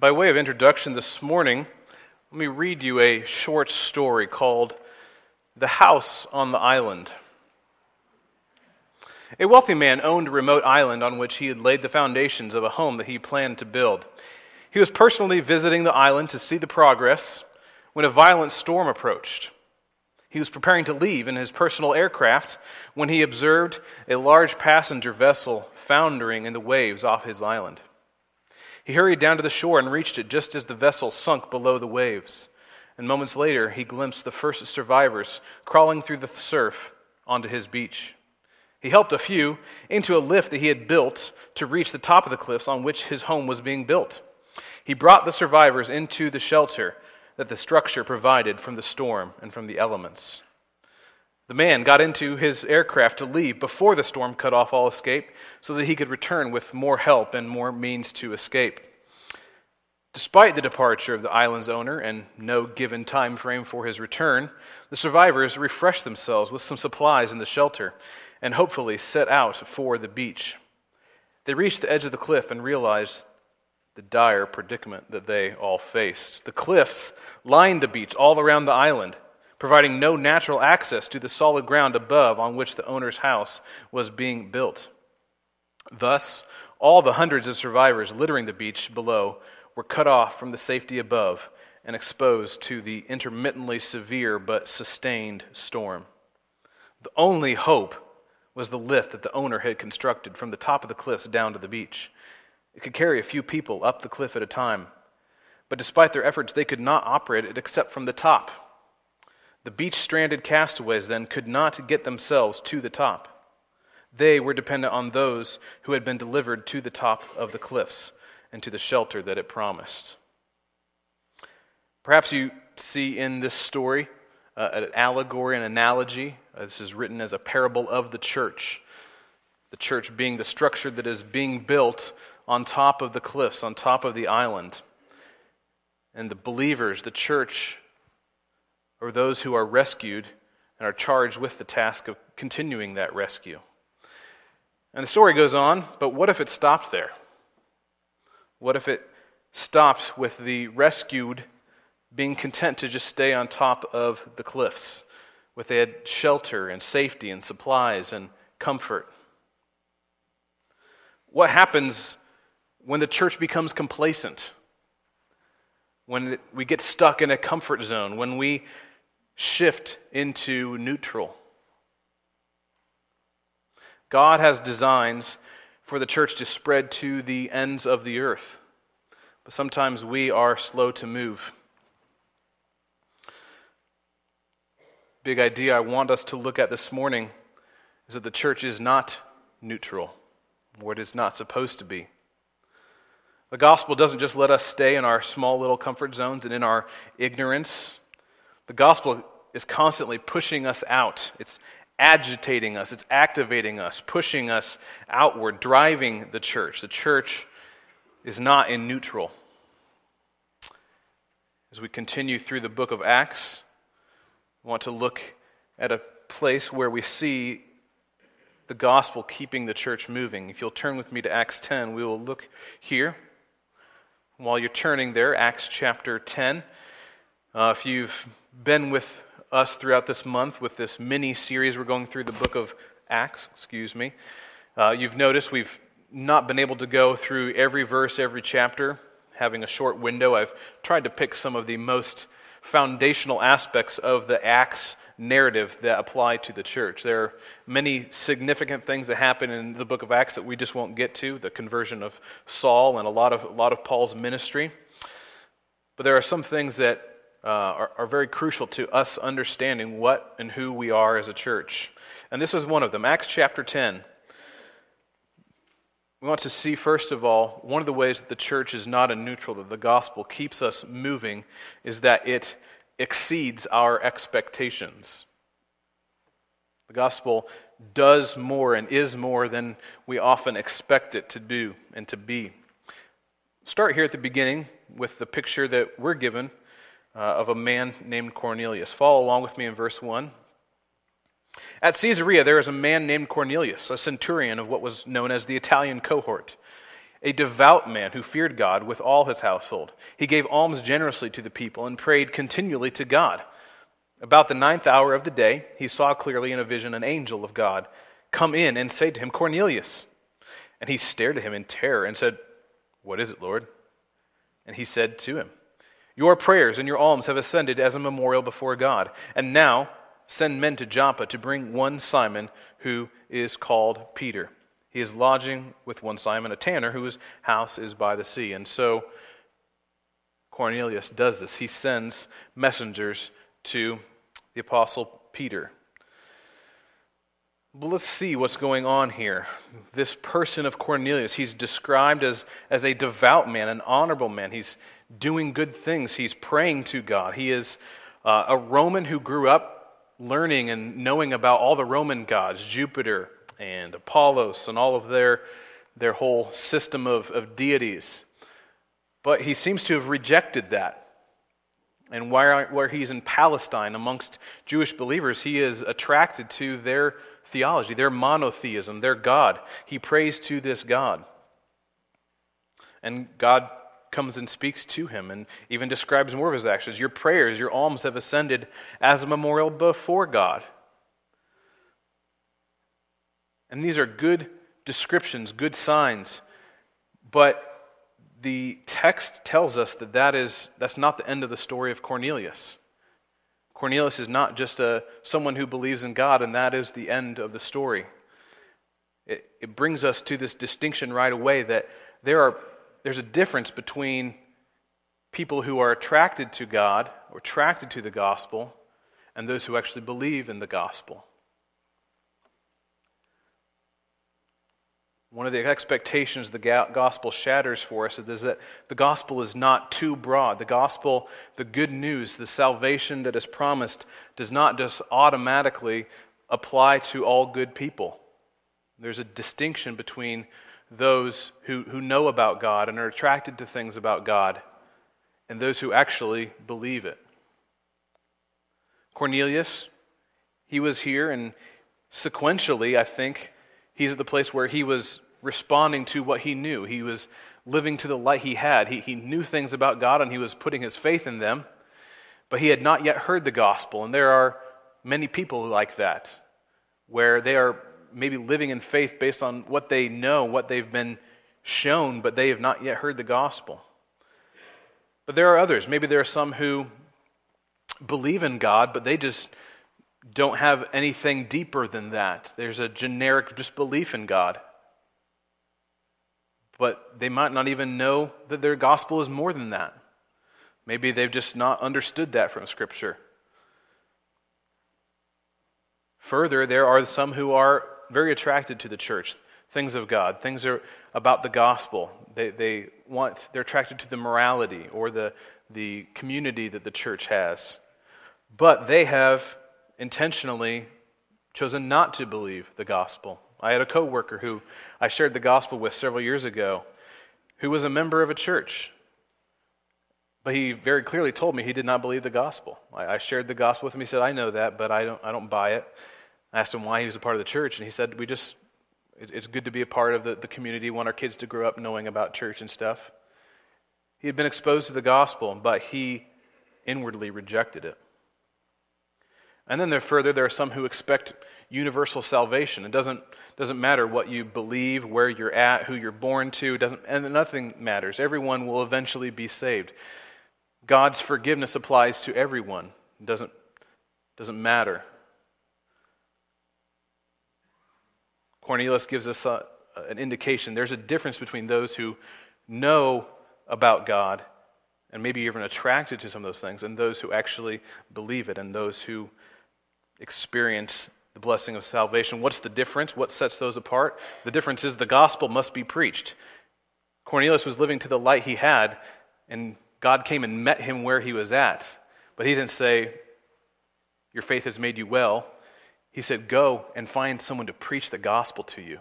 By way of introduction this morning, let me read you a short story called The House on the Island. A wealthy man owned a remote island on which he had laid the foundations of a home that he planned to build. He was personally visiting the island to see the progress when a violent storm approached. He was preparing to leave in his personal aircraft when he observed a large passenger vessel foundering in the waves off his island. He hurried down to the shore and reached it just as the vessel sunk below the waves. And moments later, he glimpsed the first survivors crawling through the surf onto his beach. He helped a few into a lift that he had built to reach the top of the cliffs on which his home was being built. He brought the survivors into the shelter that the structure provided from the storm and from the elements. The man got into his aircraft to leave before the storm cut off all escape so that he could return with more help and more means to escape. Despite the departure of the island's owner and no given time frame for his return, the survivors refreshed themselves with some supplies in the shelter and hopefully set out for the beach. They reached the edge of the cliff and realized the dire predicament that they all faced. The cliffs lined the beach all around the island, providing no natural access to the solid ground above on which the owner's house was being built. Thus, all the hundreds of survivors littering the beach below were cut off from the safety above and exposed to the intermittently severe but sustained storm. The only hope was the lift that the owner had constructed from the top of the cliffs down to the beach. It could carry a few people up the cliff at a time. But despite their efforts, they could not operate it except from the top. The beach stranded castaways then could not get themselves to the top. They were dependent on those who had been delivered to the top of the cliffs and to the shelter that it promised. Perhaps you see in this story uh, an allegory, an analogy. Uh, this is written as a parable of the church. The church being the structure that is being built on top of the cliffs, on top of the island. And the believers, the church, are those who are rescued and are charged with the task of continuing that rescue. And the story goes on, but what if it stopped there? What if it stopped with the rescued being content to just stay on top of the cliffs, with they had shelter and safety and supplies and comfort? What happens when the church becomes complacent, when we get stuck in a comfort zone, when we shift into neutral. God has designs for the church to spread to the ends of the earth, but sometimes we are slow to move. Big idea I want us to look at this morning is that the church is not neutral, or it is not supposed to be. The gospel doesn't just let us stay in our small little comfort zones and in our ignorance. The gospel is constantly pushing us out. It's agitating us, it's activating us, pushing us outward, driving the church. The church is not in neutral. As we continue through the book of Acts, we want to look at a place where we see the gospel keeping the church moving. If you'll turn with me to Acts 10, we will look here. While you're turning there, Acts chapter 10. Uh, if you've been with us throughout this month with this mini series, we're going through the book of Acts, excuse me. Uh, you've noticed we've not been able to go through every verse, every chapter, having a short window. I've tried to pick some of the most foundational aspects of the Acts narrative that apply to the church. There are many significant things that happen in the book of Acts that we just won't get to the conversion of Saul and a lot of, a lot of Paul's ministry. But there are some things that uh, are, are very crucial to us understanding what and who we are as a church. And this is one of them. Acts chapter 10. We want to see, first of all, one of the ways that the church is not a neutral, that the gospel keeps us moving, is that it exceeds our expectations. The gospel does more and is more than we often expect it to do and to be. Start here at the beginning with the picture that we're given uh, of a man named Cornelius. Follow along with me in verse 1. At Caesarea, there is a man named Cornelius, a centurion of what was known as the Italian cohort. a devout man who feared God with all his household. He gave alms generously to the people and prayed continually to God. About the ninth hour of the day, he saw clearly in a vision an angel of God come in and say to him, Cornelius. And he stared at him in terror and said, What is it, Lord? And he said to him, Your prayers and your alms have ascended as a memorial before God. And now send men to Joppa to bring one Simon who is called Peter. He is lodging with one Simon, a tanner, whose house is by the sea. And so Cornelius does this. He sends messengers to the apostle Peter. But let's see what's going on here. This person of Cornelius, he's described as, as a devout man, an honorable man. He's doing good things, he's praying to God. He is uh, a Roman who grew up learning and knowing about all the Roman gods Jupiter, and Apollos and all of their, their whole system of, of deities. But he seems to have rejected that. And where, where he's in Palestine amongst Jewish believers, he is attracted to their theology, their monotheism, their God. He prays to this God. And God comes and speaks to him and even describes more of his actions. Your prayers, your alms have ascended as a memorial before God. And these are good descriptions, good signs. But the text tells us that, that is, that's not the end of the story of Cornelius. Cornelius is not just a, someone who believes in God, and that is the end of the story. It, it brings us to this distinction right away that there are, there's a difference between people who are attracted to God or attracted to the gospel and those who actually believe in the gospel. One of the expectations the gospel shatters for us is that the gospel is not too broad. The gospel, the good news, the salvation that is promised, does not just automatically apply to all good people. There's a distinction between those who, who know about God and are attracted to things about God and those who actually believe it. Cornelius, he was here, and sequentially, I think, He's at the place where he was responding to what he knew. He was living to the light he had. He, he knew things about God and he was putting his faith in them, but he had not yet heard the gospel. And there are many people like that, where they are maybe living in faith based on what they know, what they've been shown, but they have not yet heard the gospel. But there are others. Maybe there are some who believe in God, but they just don't have anything deeper than that. There's a generic just belief in God. But they might not even know that their gospel is more than that. Maybe they've just not understood that from Scripture. Further, there are some who are very attracted to the church, things of God, things are about the gospel. They, they want, they're attracted to the morality or the, the community that the church has. But they have intentionally chosen not to believe the gospel. I had a coworker who I shared the gospel with several years ago who was a member of a church. But he very clearly told me he did not believe the gospel. I, I shared the gospel with him. He said, I know that, but I don't, I don't buy it. I asked him why he was a part of the church, and he said, We just, it, it's good to be a part of the, the community. We want our kids to grow up knowing about church and stuff. He had been exposed to the gospel, but he inwardly rejected it. And then there further, there are some who expect universal salvation. It doesn't, doesn't matter what you believe, where you're at, who you're born to, doesn't, and nothing matters. Everyone will eventually be saved. God's forgiveness applies to everyone. It doesn't, doesn't matter. Cornelius gives us a, an indication. There's a difference between those who know about God and maybe even attracted to some of those things, and those who actually believe it, and those who experience the blessing of salvation. What's the difference? What sets those apart? The difference is the gospel must be preached. Cornelius was living to the light he had, and God came and met him where he was at. But he didn't say, Your faith has made you well. He said, Go and find someone to preach the gospel to you.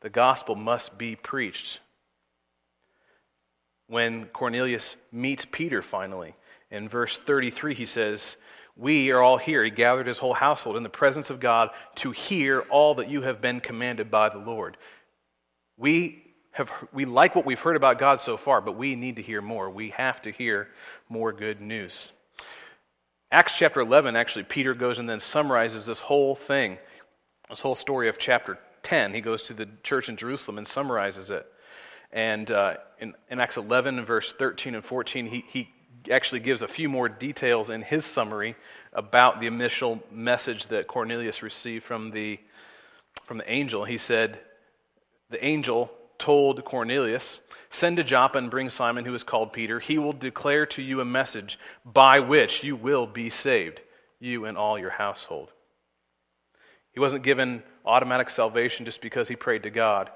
The gospel must be preached. When Cornelius meets Peter finally, in verse 33, he says, we are all here. He gathered his whole household in the presence of God to hear all that you have been commanded by the Lord. We have, we like what we've heard about God so far, but we need to hear more. We have to hear more good news. Acts chapter 11, actually, Peter goes and then summarizes this whole thing, this whole story of chapter 10. He goes to the church in Jerusalem and summarizes it. And uh, in, in, Acts 11, verse 13 and 14, he, he actually gives a few more details in his summary about the initial message that Cornelius received from the, from the angel. He said, The angel told Cornelius, Send to Joppa and bring Simon, who is called Peter. He will declare to you a message by which you will be saved, you and all your household. He wasn't given automatic salvation just because he prayed to God.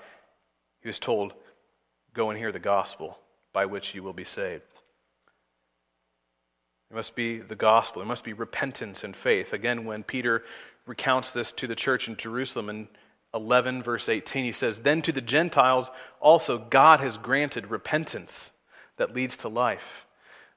He was told, Go and hear the gospel by which you will be saved. It must be the gospel. It must be repentance and faith. Again, when Peter recounts this to the church in Jerusalem in 11, verse 18, he says, Then to the Gentiles also God has granted repentance that leads to life.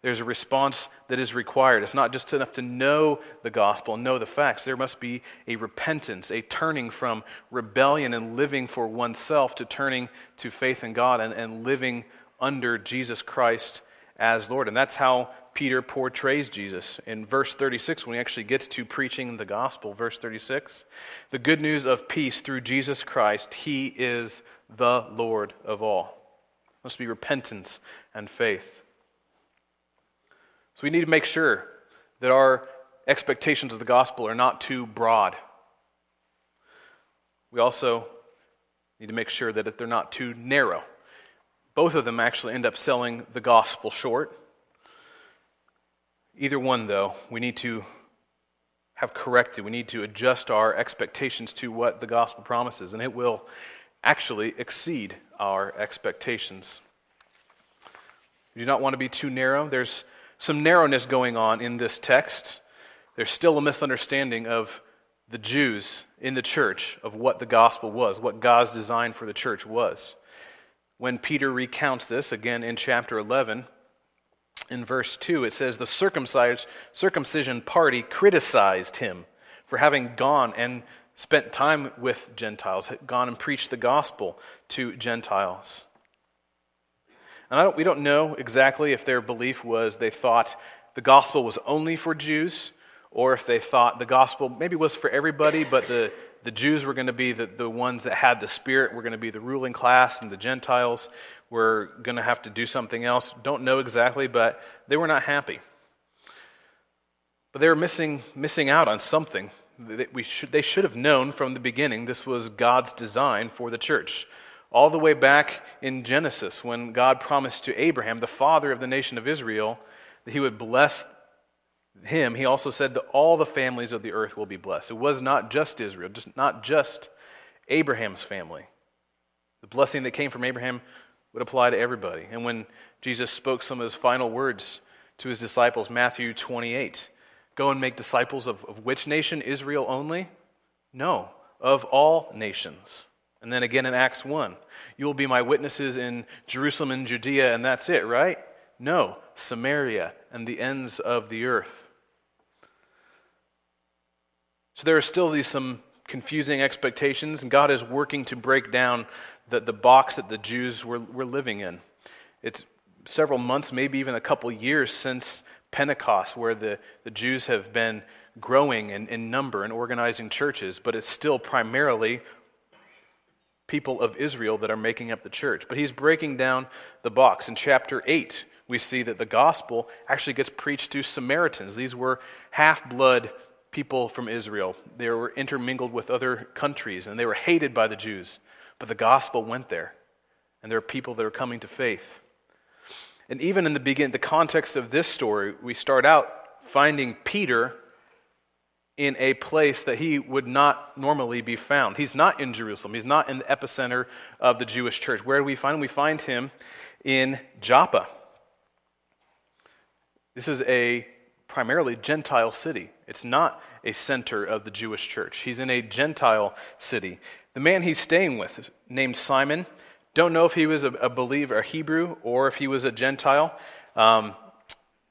There's a response that is required. It's not just enough to know the gospel and know the facts. There must be a repentance, a turning from rebellion and living for oneself to turning to faith in God and, and living under Jesus Christ as Lord. And that's how Peter portrays Jesus. In verse 36, when he actually gets to preaching the gospel, verse 36, the good news of peace through Jesus Christ, he is the Lord of all. It must be repentance and faith. So we need to make sure that our expectations of the gospel are not too broad. We also need to make sure that they're not too narrow. Both of them actually end up selling the gospel short. Either one, though, we need to have corrected. We need to adjust our expectations to what the gospel promises, and it will actually exceed our expectations. We do not want to be too narrow. There's some narrowness going on in this text. There's still a misunderstanding of the Jews in the church of what the gospel was, what God's design for the church was. When Peter recounts this, again in chapter 11, in verse 2, it says, The circumcised, circumcision party criticized him for having gone and spent time with Gentiles, gone and preached the gospel to Gentiles. And don't, we don't know exactly if their belief was they thought the gospel was only for Jews, or if they thought the gospel maybe was for everybody, but the, the Jews were going to be the, the ones that had the Spirit, were going to be the ruling class, and the Gentiles were going to have to do something else. Don't know exactly, but they were not happy. But they were missing, missing out on something. That we should, they should have known from the beginning this was God's design for the church. All the way back in Genesis, when God promised to Abraham, the father of the nation of Israel, that he would bless him, he also said that all the families of the earth will be blessed. It was not just Israel, just not just Abraham's family. The blessing that came from Abraham would apply to everybody. And when Jesus spoke some of his final words to his disciples, Matthew 28, go and make disciples of, of which nation? Israel only? No, of all nations. And then again in Acts 1, you will be my witnesses in Jerusalem and Judea, and that's it, right? No, Samaria and the ends of the earth. So there are still these some confusing expectations, and God is working to break down the, the box that the Jews were, were living in. It's several months, maybe even a couple years since Pentecost, where the, the Jews have been growing in, in number and organizing churches, but it's still primarily people of Israel that are making up the church. But he's breaking down the box. In chapter 8, we see that the gospel actually gets preached to Samaritans. These were half blood people from Israel. They were intermingled with other countries, and they were hated by the Jews. But the gospel went there, and there are people that are coming to faith. And even in the beginning, the context of this story, we start out finding Peter in a place that he would not normally be found. He's not in Jerusalem. He's not in the epicenter of the Jewish church. Where do we find him? We find him in Joppa. This is a primarily Gentile city. It's not a center of the Jewish church. He's in a Gentile city. The man he's staying with, named Simon, don't know if he was a, a believer, a Hebrew, or if he was a Gentile. Um,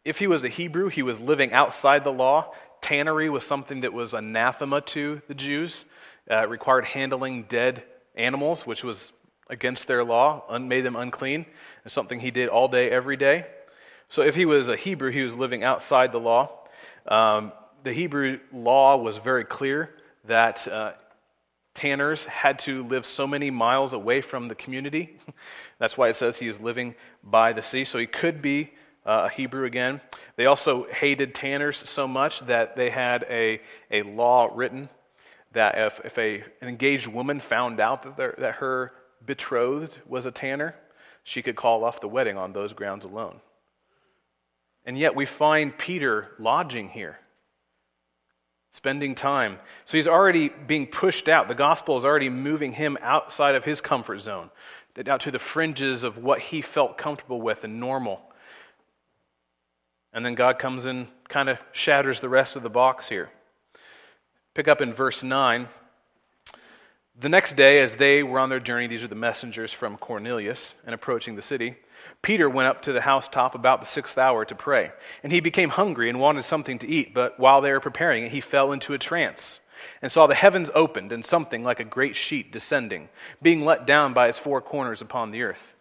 if he was a Hebrew, he was living outside the law. Tannery was something that was anathema to the Jews. Uh, required handling dead animals, which was against their law, made them unclean. Something he did all day, every day. So if he was a Hebrew, he was living outside the law. Um, the Hebrew law was very clear that uh, tanners had to live so many miles away from the community. That's why it says he is living by the sea. So he could be uh, a Hebrew again. They also hated tanners so much that they had a, a law written that if, if a, an engaged woman found out that, that her betrothed was a tanner, she could call off the wedding on those grounds alone. And yet we find Peter lodging here, spending time. So he's already being pushed out. The gospel is already moving him outside of his comfort zone, out to the fringes of what he felt comfortable with and normal. And then God comes and kind of shatters the rest of the box here. Pick up in verse 9. The next day, as they were on their journey, these are the messengers from Cornelius and approaching the city. Peter went up to the housetop about the sixth hour to pray. And he became hungry and wanted something to eat, but while they were preparing it, he fell into a trance and saw the heavens opened and something like a great sheet descending, being let down by its four corners upon the earth.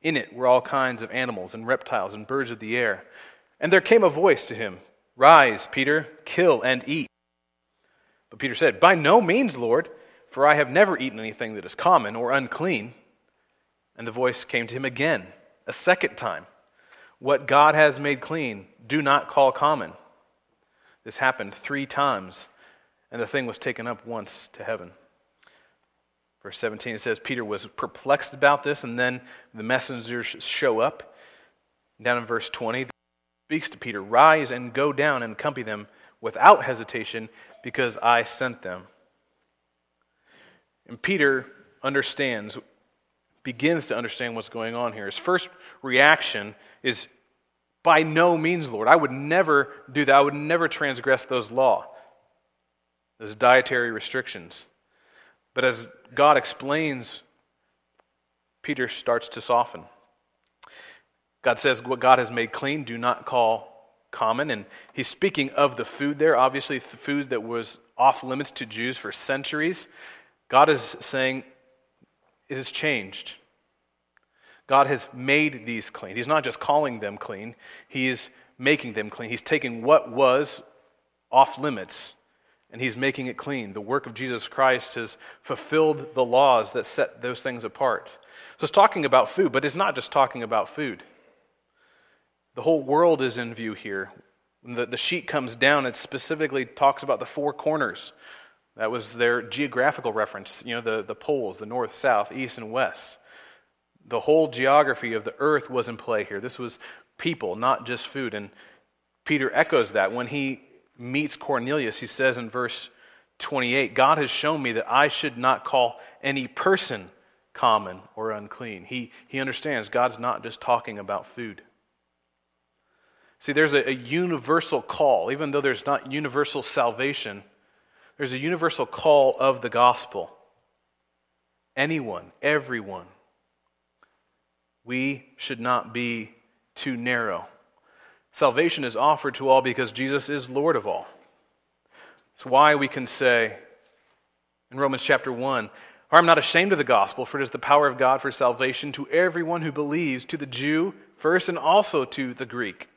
In it were all kinds of animals and reptiles and birds of the air. And there came a voice to him Rise, Peter, kill and eat. But Peter said, By no means, Lord, for I have never eaten anything that is common or unclean. And the voice came to him again, a second time What God has made clean, do not call common. This happened three times, and the thing was taken up once to heaven. Verse 17 it says, Peter was perplexed about this, and then the messengers show up. Down in verse 20, speaks to Peter Rise and go down and accompany them without hesitation, because I sent them. And Peter understands, begins to understand what's going on here. His first reaction is, By no means, Lord. I would never do that. I would never transgress those law, those dietary restrictions. But as God explains, Peter starts to soften. God says, What God has made clean, do not call common. And he's speaking of the food there, obviously, the food that was off limits to Jews for centuries. God is saying it has changed. God has made these clean. He's not just calling them clean, He is making them clean. He's taking what was off limits and He's making it clean. The work of Jesus Christ has fulfilled the laws that set those things apart. So it's talking about food, but it's not just talking about food. The whole world is in view here. When the, the sheet comes down, it specifically talks about the four corners. That was their geographical reference, you know, the, the poles, the north, south, east, and west. The whole geography of the earth was in play here. This was people, not just food. And Peter echoes that. When he meets Cornelius, he says in verse 28 God has shown me that I should not call any person common or unclean. He, he understands God's not just talking about food. See, there's a, a universal call, even though there's not universal salvation, there's a universal call of the gospel. Anyone, everyone. We should not be too narrow. Salvation is offered to all because Jesus is Lord of all. It's why we can say in Romans chapter 1 I'm not ashamed of the gospel, for it is the power of God for salvation to everyone who believes, to the Jew first and also to the Greek.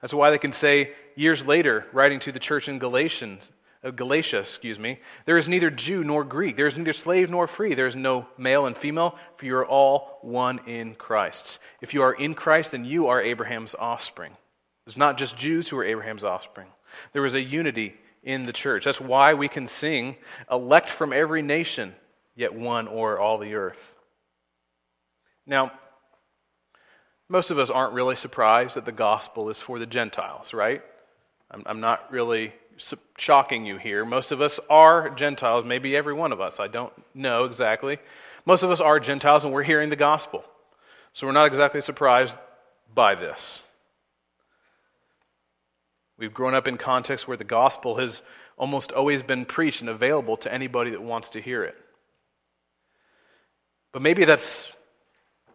That's why they can say years later, writing to the church in Galatians, uh, Galatia, excuse me, there is neither Jew nor Greek, there is neither slave nor free, there is no male and female, for you are all one in Christ. If you are in Christ, then you are Abraham's offspring. It's not just Jews who are Abraham's offspring. There is a unity in the church. That's why we can sing, elect from every nation, yet one or all the earth. Now, most of us aren't really surprised that the gospel is for the Gentiles, right? I'm, I'm not really shocking you here. Most of us are Gentiles, maybe every one of us. I don't know exactly. Most of us are Gentiles, and we're hearing the gospel. So we're not exactly surprised by this. We've grown up in contexts where the gospel has almost always been preached and available to anybody that wants to hear it. But maybe that's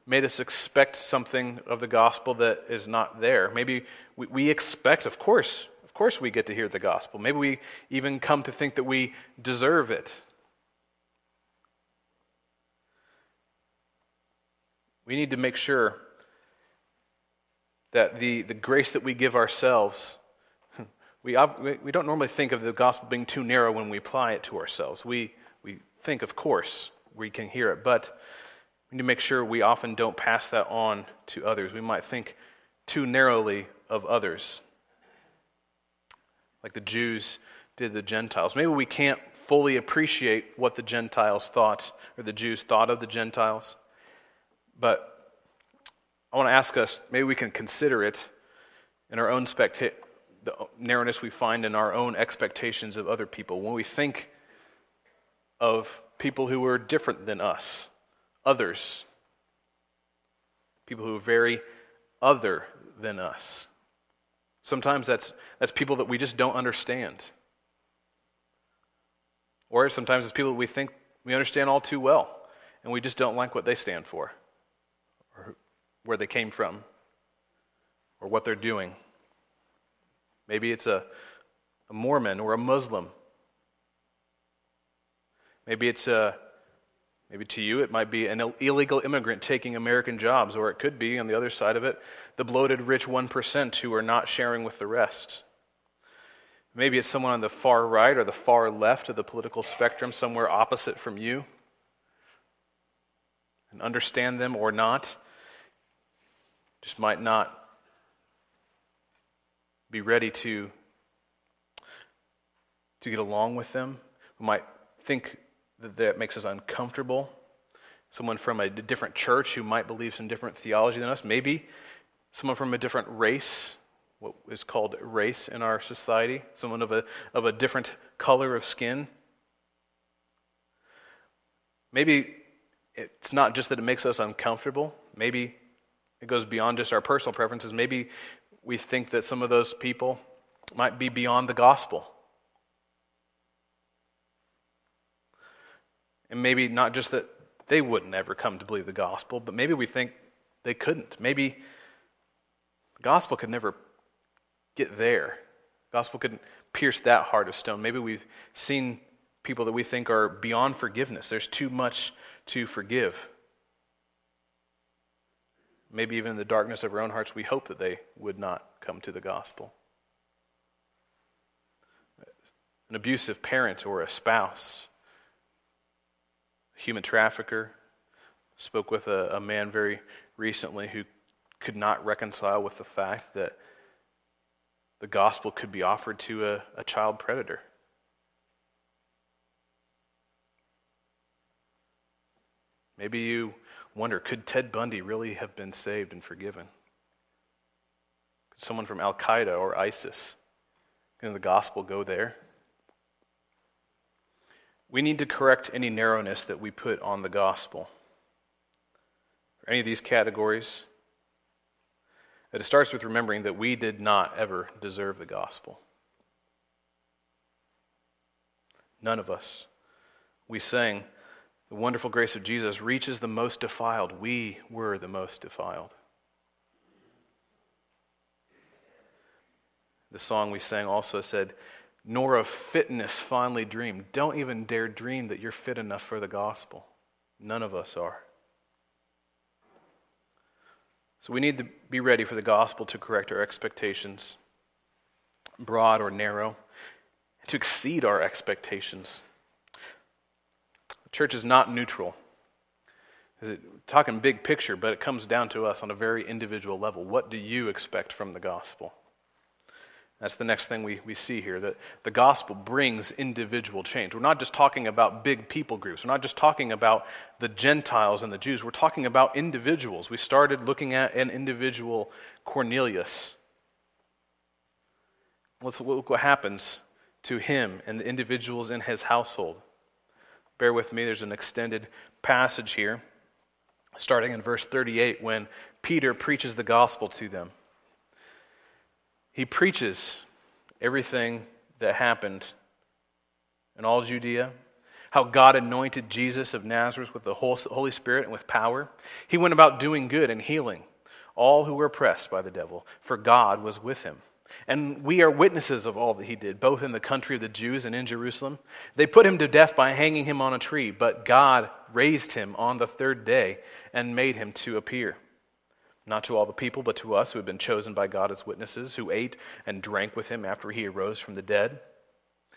made us expect something of the gospel that is not there. Maybe we, expect, of course, course, we get to hear the gospel. Maybe we even come to think that we deserve it. We need to make sure that the, the grace that we give ourselves, we, we don't normally think of the gospel being too narrow when we apply it to ourselves. We, we think, of course, we can hear it, but we need to make sure we often don't pass that on to others. We might think too narrowly of others, like the Jews did the Gentiles. Maybe we can't fully appreciate what the Gentiles thought, or the Jews thought of the Gentiles, but I want to ask us maybe we can consider it in our own specta- the narrowness we find in our own expectations of other people. When we think of people who are different than us, others, people who are very other than us. Sometimes that's, that's people that we just don't understand. Or sometimes it's people that we think we understand all too well, and we just don't like what they stand for or where they came from or what they're doing. Maybe it's a, a Mormon or a Muslim. Maybe it's a Maybe to you, it might be an illegal immigrant taking American jobs, or it could be, on the other side of it, the bloated rich 1% who are not sharing with the rest. Maybe it's someone on the far right or the far left of the political spectrum, somewhere opposite from you. And understand them or not, just might not be ready to, to get along with them. We might think that makes us uncomfortable. Someone from a different church who might believe some different theology than us. Maybe someone from a different race, what is called race in our society. Someone of a, of a different color of skin. Maybe it's not just that it makes us uncomfortable. Maybe it goes beyond just our personal preferences. Maybe we think that some of those people might be beyond the gospel. And maybe not just that they wouldn't ever come to believe the gospel, but maybe we think they couldn't. Maybe the gospel could never get there. The gospel couldn't pierce that heart of stone. Maybe we've seen people that we think are beyond forgiveness. There's too much to forgive. Maybe even in the darkness of our own hearts, we hope that they would not come to the gospel. An abusive parent or a spouse, human trafficker, spoke with a, a man very recently who could not reconcile with the fact that the gospel could be offered to a, a child predator. Maybe you wonder could Ted Bundy really have been saved and forgiven? Could someone from Al Qaeda or ISIS, can the gospel go there? We need to correct any narrowness that we put on the gospel. For any of these categories, it starts with remembering that we did not ever deserve the gospel. None of us. We sang, the wonderful grace of Jesus reaches the most defiled. We were the most defiled. The song we sang also said, Nor of fitness fondly dream. Don't even dare dream that you're fit enough for the gospel. None of us are. So we need to be ready for the gospel to correct our expectations, broad or narrow, to exceed our expectations. Church is not neutral. Is it talking big picture, but it comes down to us on a very individual level. What do you expect from the gospel? That's the next thing we, we see here that the gospel brings individual change. We're not just talking about big people groups. We're not just talking about the Gentiles and the Jews. We're talking about individuals. We started looking at an individual, Cornelius. Let's look what happens to him and the individuals in his household. Bear with me, there's an extended passage here, starting in verse 38, when Peter preaches the gospel to them. He preaches everything that happened in all Judea, how God anointed Jesus of Nazareth with the Holy Spirit and with power. He went about doing good and healing all who were oppressed by the devil, for God was with him. And we are witnesses of all that he did, both in the country of the Jews and in Jerusalem. They put him to death by hanging him on a tree, but God raised him on the third day and made him to appear. Not to all the people, but to us who had been chosen by God as witnesses, who ate and drank with him after he arose from the dead.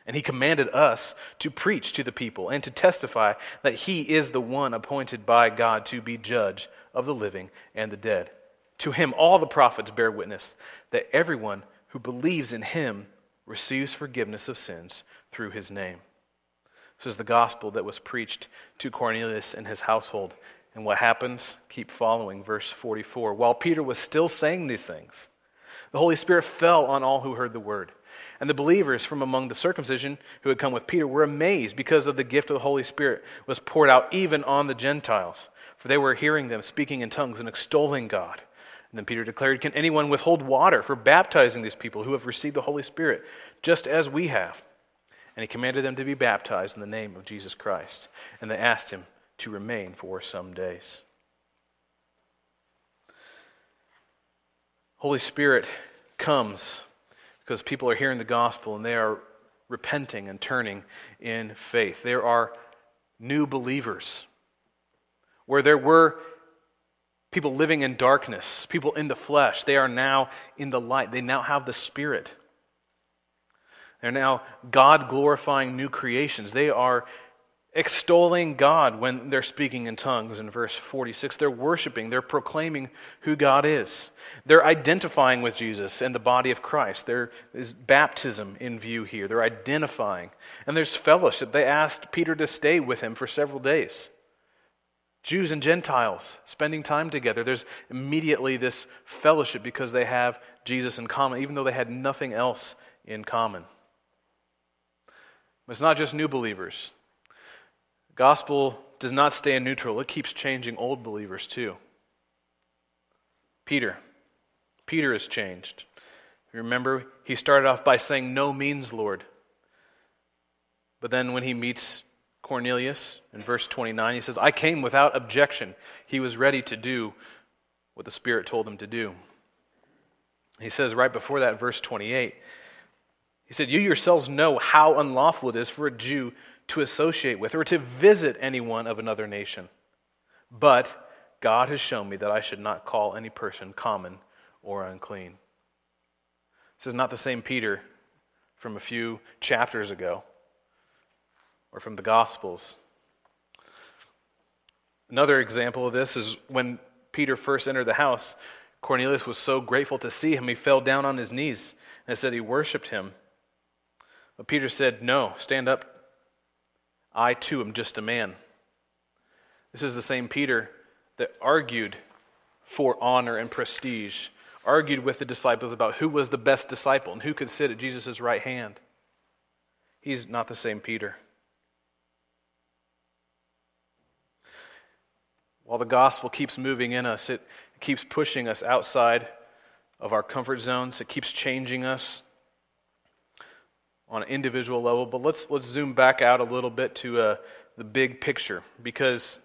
And he commanded us to preach to the people and to testify that he is the one appointed by God to be judge of the living and the dead. To him, all the prophets bear witness that everyone who believes in him receives forgiveness of sins through his name. This is the gospel that was preached to Cornelius and his household. And what happens? Keep following verse 44. While Peter was still saying these things, the Holy Spirit fell on all who heard the word. And the believers from among the circumcision who had come with Peter were amazed because of the gift of the Holy Spirit was poured out even on the Gentiles, for they were hearing them speaking in tongues and extolling God. And then Peter declared, Can anyone withhold water for baptizing these people who have received the Holy Spirit, just as we have? And he commanded them to be baptized in the name of Jesus Christ. And they asked him to remain for some days. Holy Spirit comes because people are hearing the gospel and they are repenting and turning in faith. There are new believers. Where there were people living in darkness, people in the flesh, they are now in the light. They now have the Spirit. They're now God glorifying new creations. They are extolling God when they're speaking in tongues in verse 46. They're worshiping, they're proclaiming who God is. They're identifying with Jesus and the body of Christ. There is baptism in view here. They're identifying. And there's fellowship. They asked Peter to stay with him for several days. Jews and Gentiles spending time together. There's immediately this fellowship because they have Jesus in common, even though they had nothing else in common. It's not just new believers. Gospel does not stay in neutral, it keeps changing old believers too. Peter. Peter has changed. Remember, he started off by saying, No means Lord. But then when he meets Cornelius in verse 29, he says, I came without objection. He was ready to do what the Spirit told him to do. He says right before that, verse 28, he said, You yourselves know how unlawful it is for a Jew to associate with or to visit anyone of another nation. But God has shown me that I should not call any person common or unclean. This is not the same Peter from a few chapters ago or from the Gospels. Another example of this is when Peter first entered the house, Cornelius was so grateful to see him, he fell down on his knees and said he worshiped him. But Peter said, No, stand up. I too am just a man. This is the same Peter that argued for honor and prestige, argued with the disciples about who was the best disciple and who could sit at Jesus' right hand. He's not the same Peter. While the gospel keeps moving in us, it keeps pushing us outside of our comfort zones, it keeps changing us on an individual level. But let's, let's zoom back out a little bit to uh, the big picture because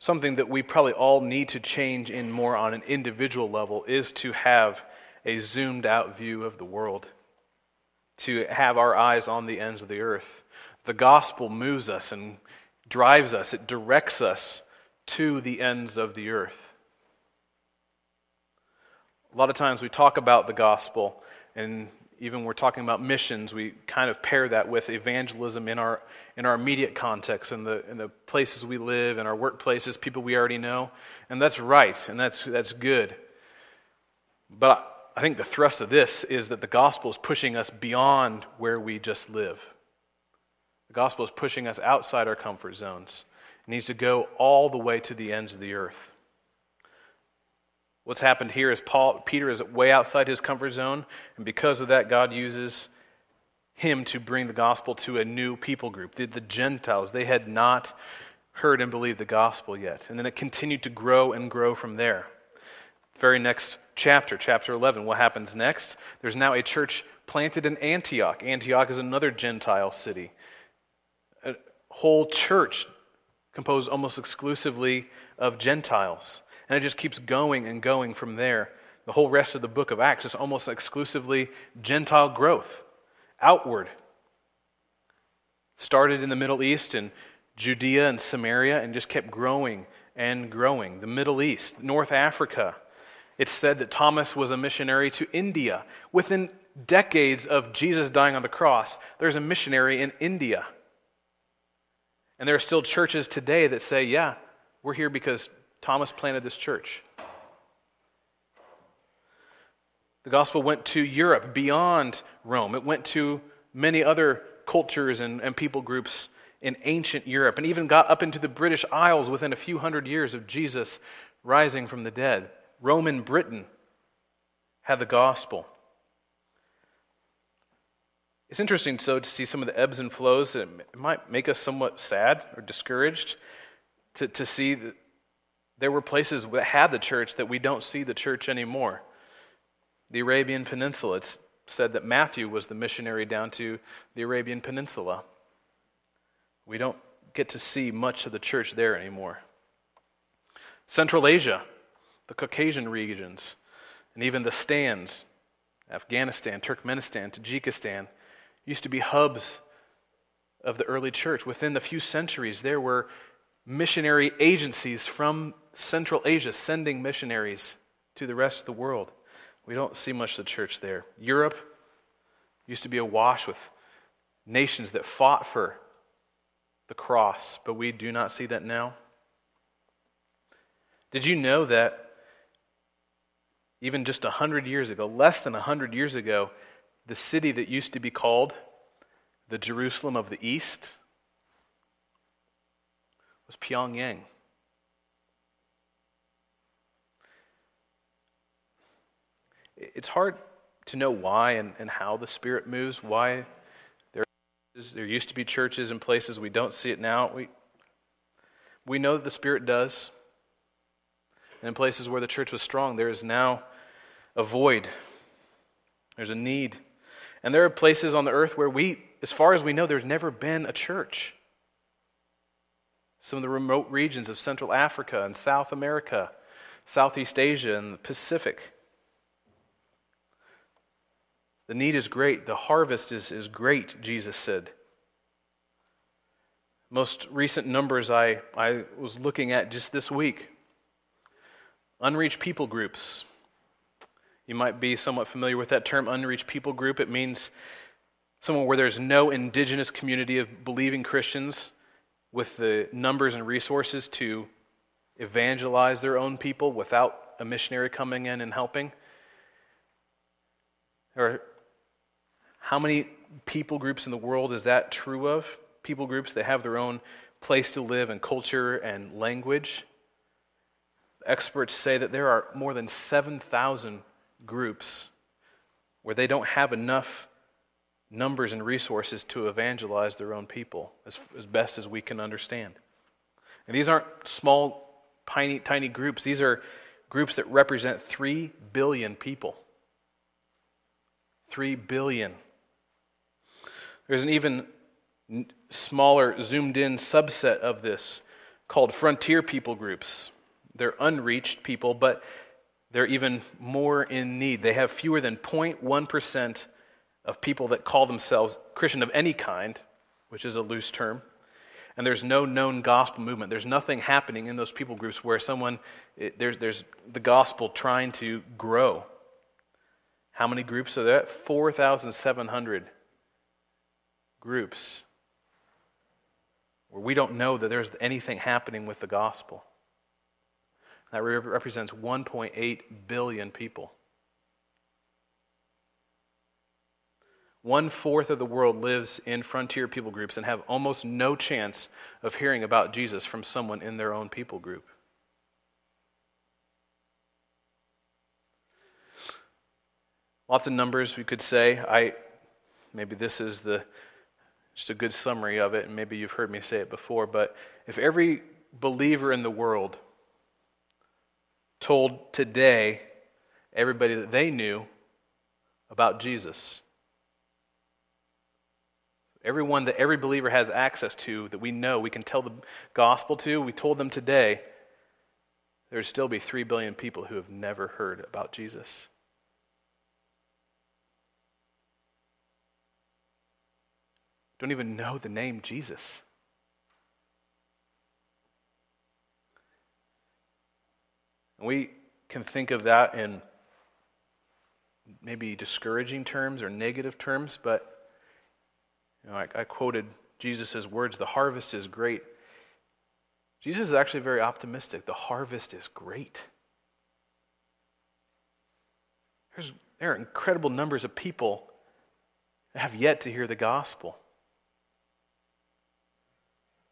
something that we probably all need to change in more on an individual level is to have a zoomed out view of the world, to have our eyes on the ends of the earth. The gospel moves us and drives us, it directs us to the ends of the earth. A lot of times we talk about the gospel and even we're talking about missions, we kind of pair that with evangelism in our, in our immediate context, in the, in the places we live, in our workplaces, people we already know. And that's right, and that's, that's good. But I think the thrust of this is that the gospel is pushing us beyond where we just live. The gospel is pushing us outside our comfort zones. It needs to go all the way to the ends of the earth. What's happened here is Paul, Peter is way outside his comfort zone, and because of that, God uses him to bring the gospel to a new people group. The, the Gentiles, they had not heard and believed the gospel yet. And then it continued to grow and grow from there. Very next chapter, chapter 11, what happens next? There's now a church planted in Antioch. Antioch is another Gentile city. A whole church composed almost exclusively of Gentiles. And it just keeps going and going from there the whole rest of the book of Acts is almost exclusively Gentile growth, outward. Started in the Middle East and Judea and Samaria and just kept growing and growing. The Middle East, North Africa. It's said that Thomas was a missionary to India. Within decades of Jesus dying on the cross, there's a missionary in India. And there are still churches today that say, yeah, we're here because Thomas planted this church. The gospel went to Europe beyond Rome. It went to many other cultures and, and people groups in ancient Europe and even got up into the British Isles within a few hundred years of Jesus rising from the dead. Roman Britain had the gospel. It's interesting, so, to see some of the ebbs and flows. It might make us somewhat sad or discouraged to, to see that there were places that had the church that we don't see the church anymore. The Arabian Peninsula, it's said that Matthew was the missionary down to the Arabian Peninsula. We don't get to see much of the church there anymore. Central Asia, the Caucasian regions, and even the stands, Afghanistan, Turkmenistan, Tajikistan, used to be hubs of the early church. Within the few centuries, there were missionary agencies from Central Asia sending missionaries to the rest of the world. We don't see much of the church there. Europe used to be awash with nations that fought for the cross, but we do not see that now. Did you know that even just 100 years ago, less than 100 years ago, the city that used to be called the Jerusalem of the East was Pyongyang. It's hard to know why and, and how the Spirit moves, why there, is, there used to be churches in places we don't see it now. We, we know that the Spirit does. And in places where the church was strong, there is now a void, there's a need. And there are places on the earth where we, as far as we know, there's never been a church. Some of the remote regions of Central Africa and South America, Southeast Asia, and the Pacific. The need is great. The harvest is, is great, Jesus said. Most recent numbers I, I was looking at just this week unreached people groups you might be somewhat familiar with that term, unreached people group. It means somewhere where there's no indigenous community of believing Christians with the numbers and resources to evangelize their own people without a missionary coming in and helping. Or how many people groups in the world is that true of? People groups that have their own place to live and culture and language. Experts say that there are more than 7,000 groups where they don't have enough numbers and resources to evangelize their own people as, as best as we can understand. And these aren't small, tiny, tiny groups. These are groups that represent 3 billion people. 3 billion. There's an even smaller, zoomed in subset of this called frontier people groups. They're unreached people, but they're even more in need. They have fewer than 0.1% of people that call themselves Christian of any kind, which is a loose term. And there's no known gospel movement. There's nothing happening in those people groups where someone, it, there's, there's the gospel trying to grow. How many groups are there? 4,700 groups where we don't know that there's anything happening with the gospel. That represents 1.8 billion people. One fourth of the world lives in frontier people groups and have almost no chance of hearing about Jesus from someone in their own people group. Lots of numbers we could say. I maybe this is the just a good summary of it, and maybe you've heard me say it before, but if every believer in the world told today everybody that they knew about Jesus. Everyone that every believer has access to, that we know, we can tell the gospel to, we told them today there'd still be 3 billion people who have never heard about Jesus. Don't even know the name Jesus. And we can think of that in maybe discouraging terms or negative terms, but you know, I, I quoted Jesus' words the harvest is great. Jesus is actually very optimistic. The harvest is great. There's, there are incredible numbers of people that have yet to hear the gospel,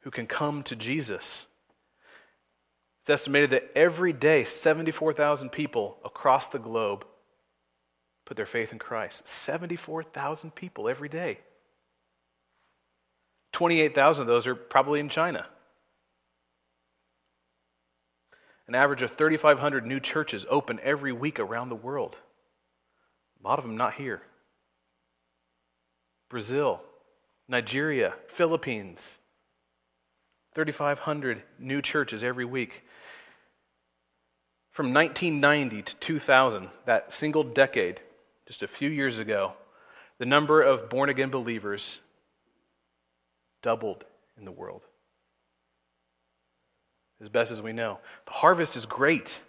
who can come to Jesus. It's estimated that every day, 74,000 people across the globe put their faith in Christ. 74,000 people every day. 28,000 of those are probably in China. An average of 3,500 new churches open every week around the world. A lot of them not here. Brazil, Nigeria, Philippines. 3,500 new churches every week. From 1990 to 2000, that single decade, just a few years ago, the number of born again believers doubled in the world as best as we know. The harvest is great.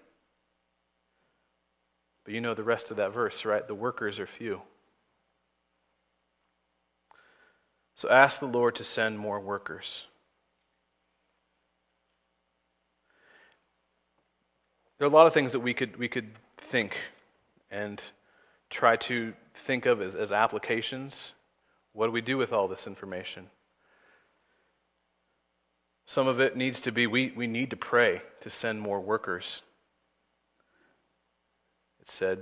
But you know the rest of that verse, right? The workers are few. So ask the Lord to send more workers. There are a lot of things that we could, we could think and try to think of as, as applications. What do we do with all this information? Some of it needs to be we, we need to pray to send more workers. It said,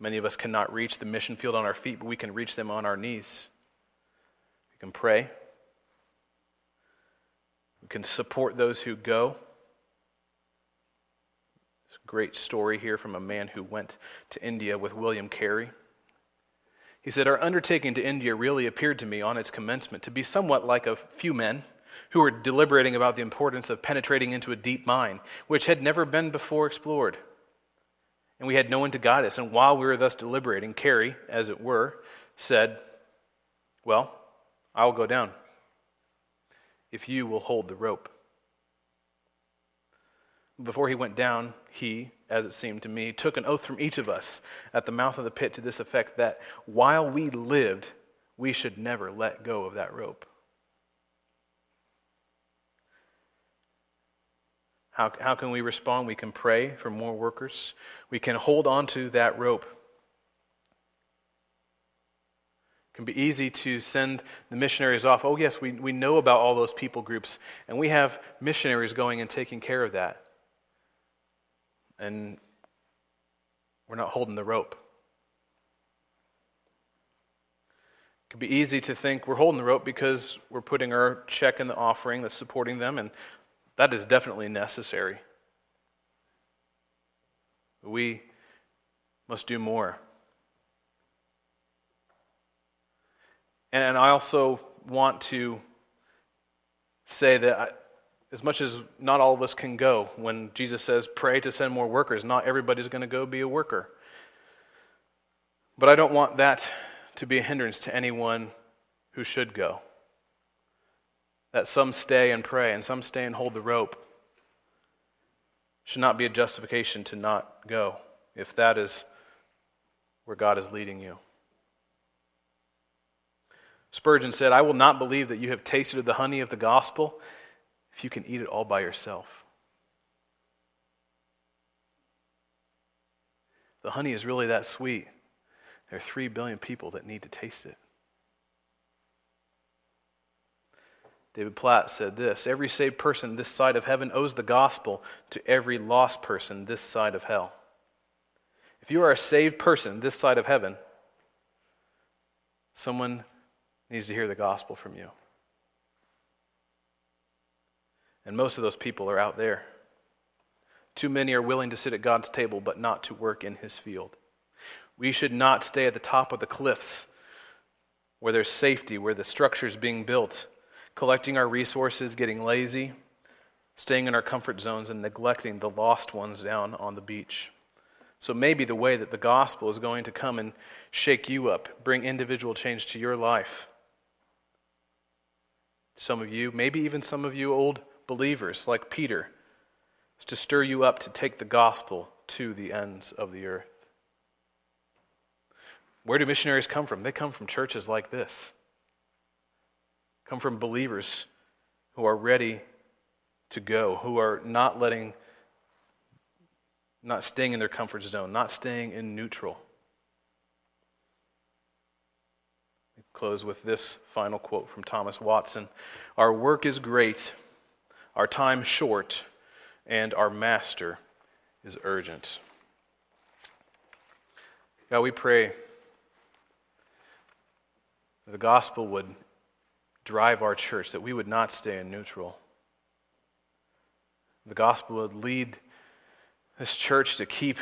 many of us cannot reach the mission field on our feet, but we can reach them on our knees. We can pray. We can support those who go. It's a great story here from a man who went to India with William Carey. He said, Our undertaking to India really appeared to me on its commencement to be somewhat like a few men who were deliberating about the importance of penetrating into a deep mine, which had never been before explored. And we had no one to guide us. And while we were thus deliberating, Carey, as it were, said, Well, I will go down if you will hold the rope. Before he went down, he, as it seemed to me, took an oath from each of us at the mouth of the pit to this effect that while we lived, we should never let go of that rope. How, how can we respond? We can pray for more workers. We can hold on to that rope. It can be easy to send the missionaries off. Oh, yes, we, we know about all those people groups, and we have missionaries going and taking care of that. And we're not holding the rope. It can be easy to think we're holding the rope because we're putting our check in the offering that's supporting them, and that is definitely necessary. We must do more. And I also want to say that as much as not all of us can go, when Jesus says, pray to send more workers, not everybody's going to go be a worker. But I don't want that to be a hindrance to anyone who should go that some stay and pray and some stay and hold the rope should not be a justification to not go if that is where God is leading you. Spurgeon said, I will not believe that you have tasted of the honey of the gospel if you can eat it all by yourself. The honey is really that sweet. There are three billion people that need to taste it. David Platt said this Every saved person this side of heaven owes the gospel to every lost person this side of hell. If you are a saved person this side of heaven, someone needs to hear the gospel from you. And most of those people are out there. Too many are willing to sit at God's table, but not to work in his field. We should not stay at the top of the cliffs where there's safety, where the structure is being built collecting our resources, getting lazy, staying in our comfort zones and neglecting the lost ones down on the beach. So maybe the way that the gospel is going to come and shake you up, bring individual change to your life. Some of you, maybe even some of you old believers like Peter, is to stir you up to take the gospel to the ends of the earth. Where do missionaries come from? They come from churches like this. Come from believers who are ready to go, who are not letting, not staying in their comfort zone, not staying in neutral. Close with this final quote from Thomas Watson Our work is great, our time short, and our master is urgent. God, we pray that the gospel would drive our church, that we would not stay in neutral. The gospel would lead this church to keep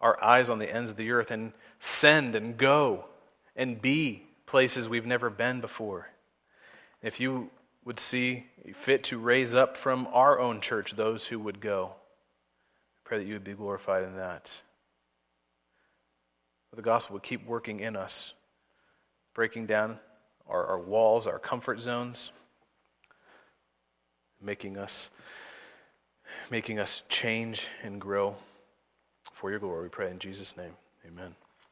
our eyes on the ends of the earth and send and go and be places we've never been before. If you would see fit to raise up from our own church those who would go, I pray that you would be glorified in that. The gospel would keep working in us breaking down our, our walls, our comfort zones, making us, making us change and grow for your glory. We pray in Jesus' name. Amen.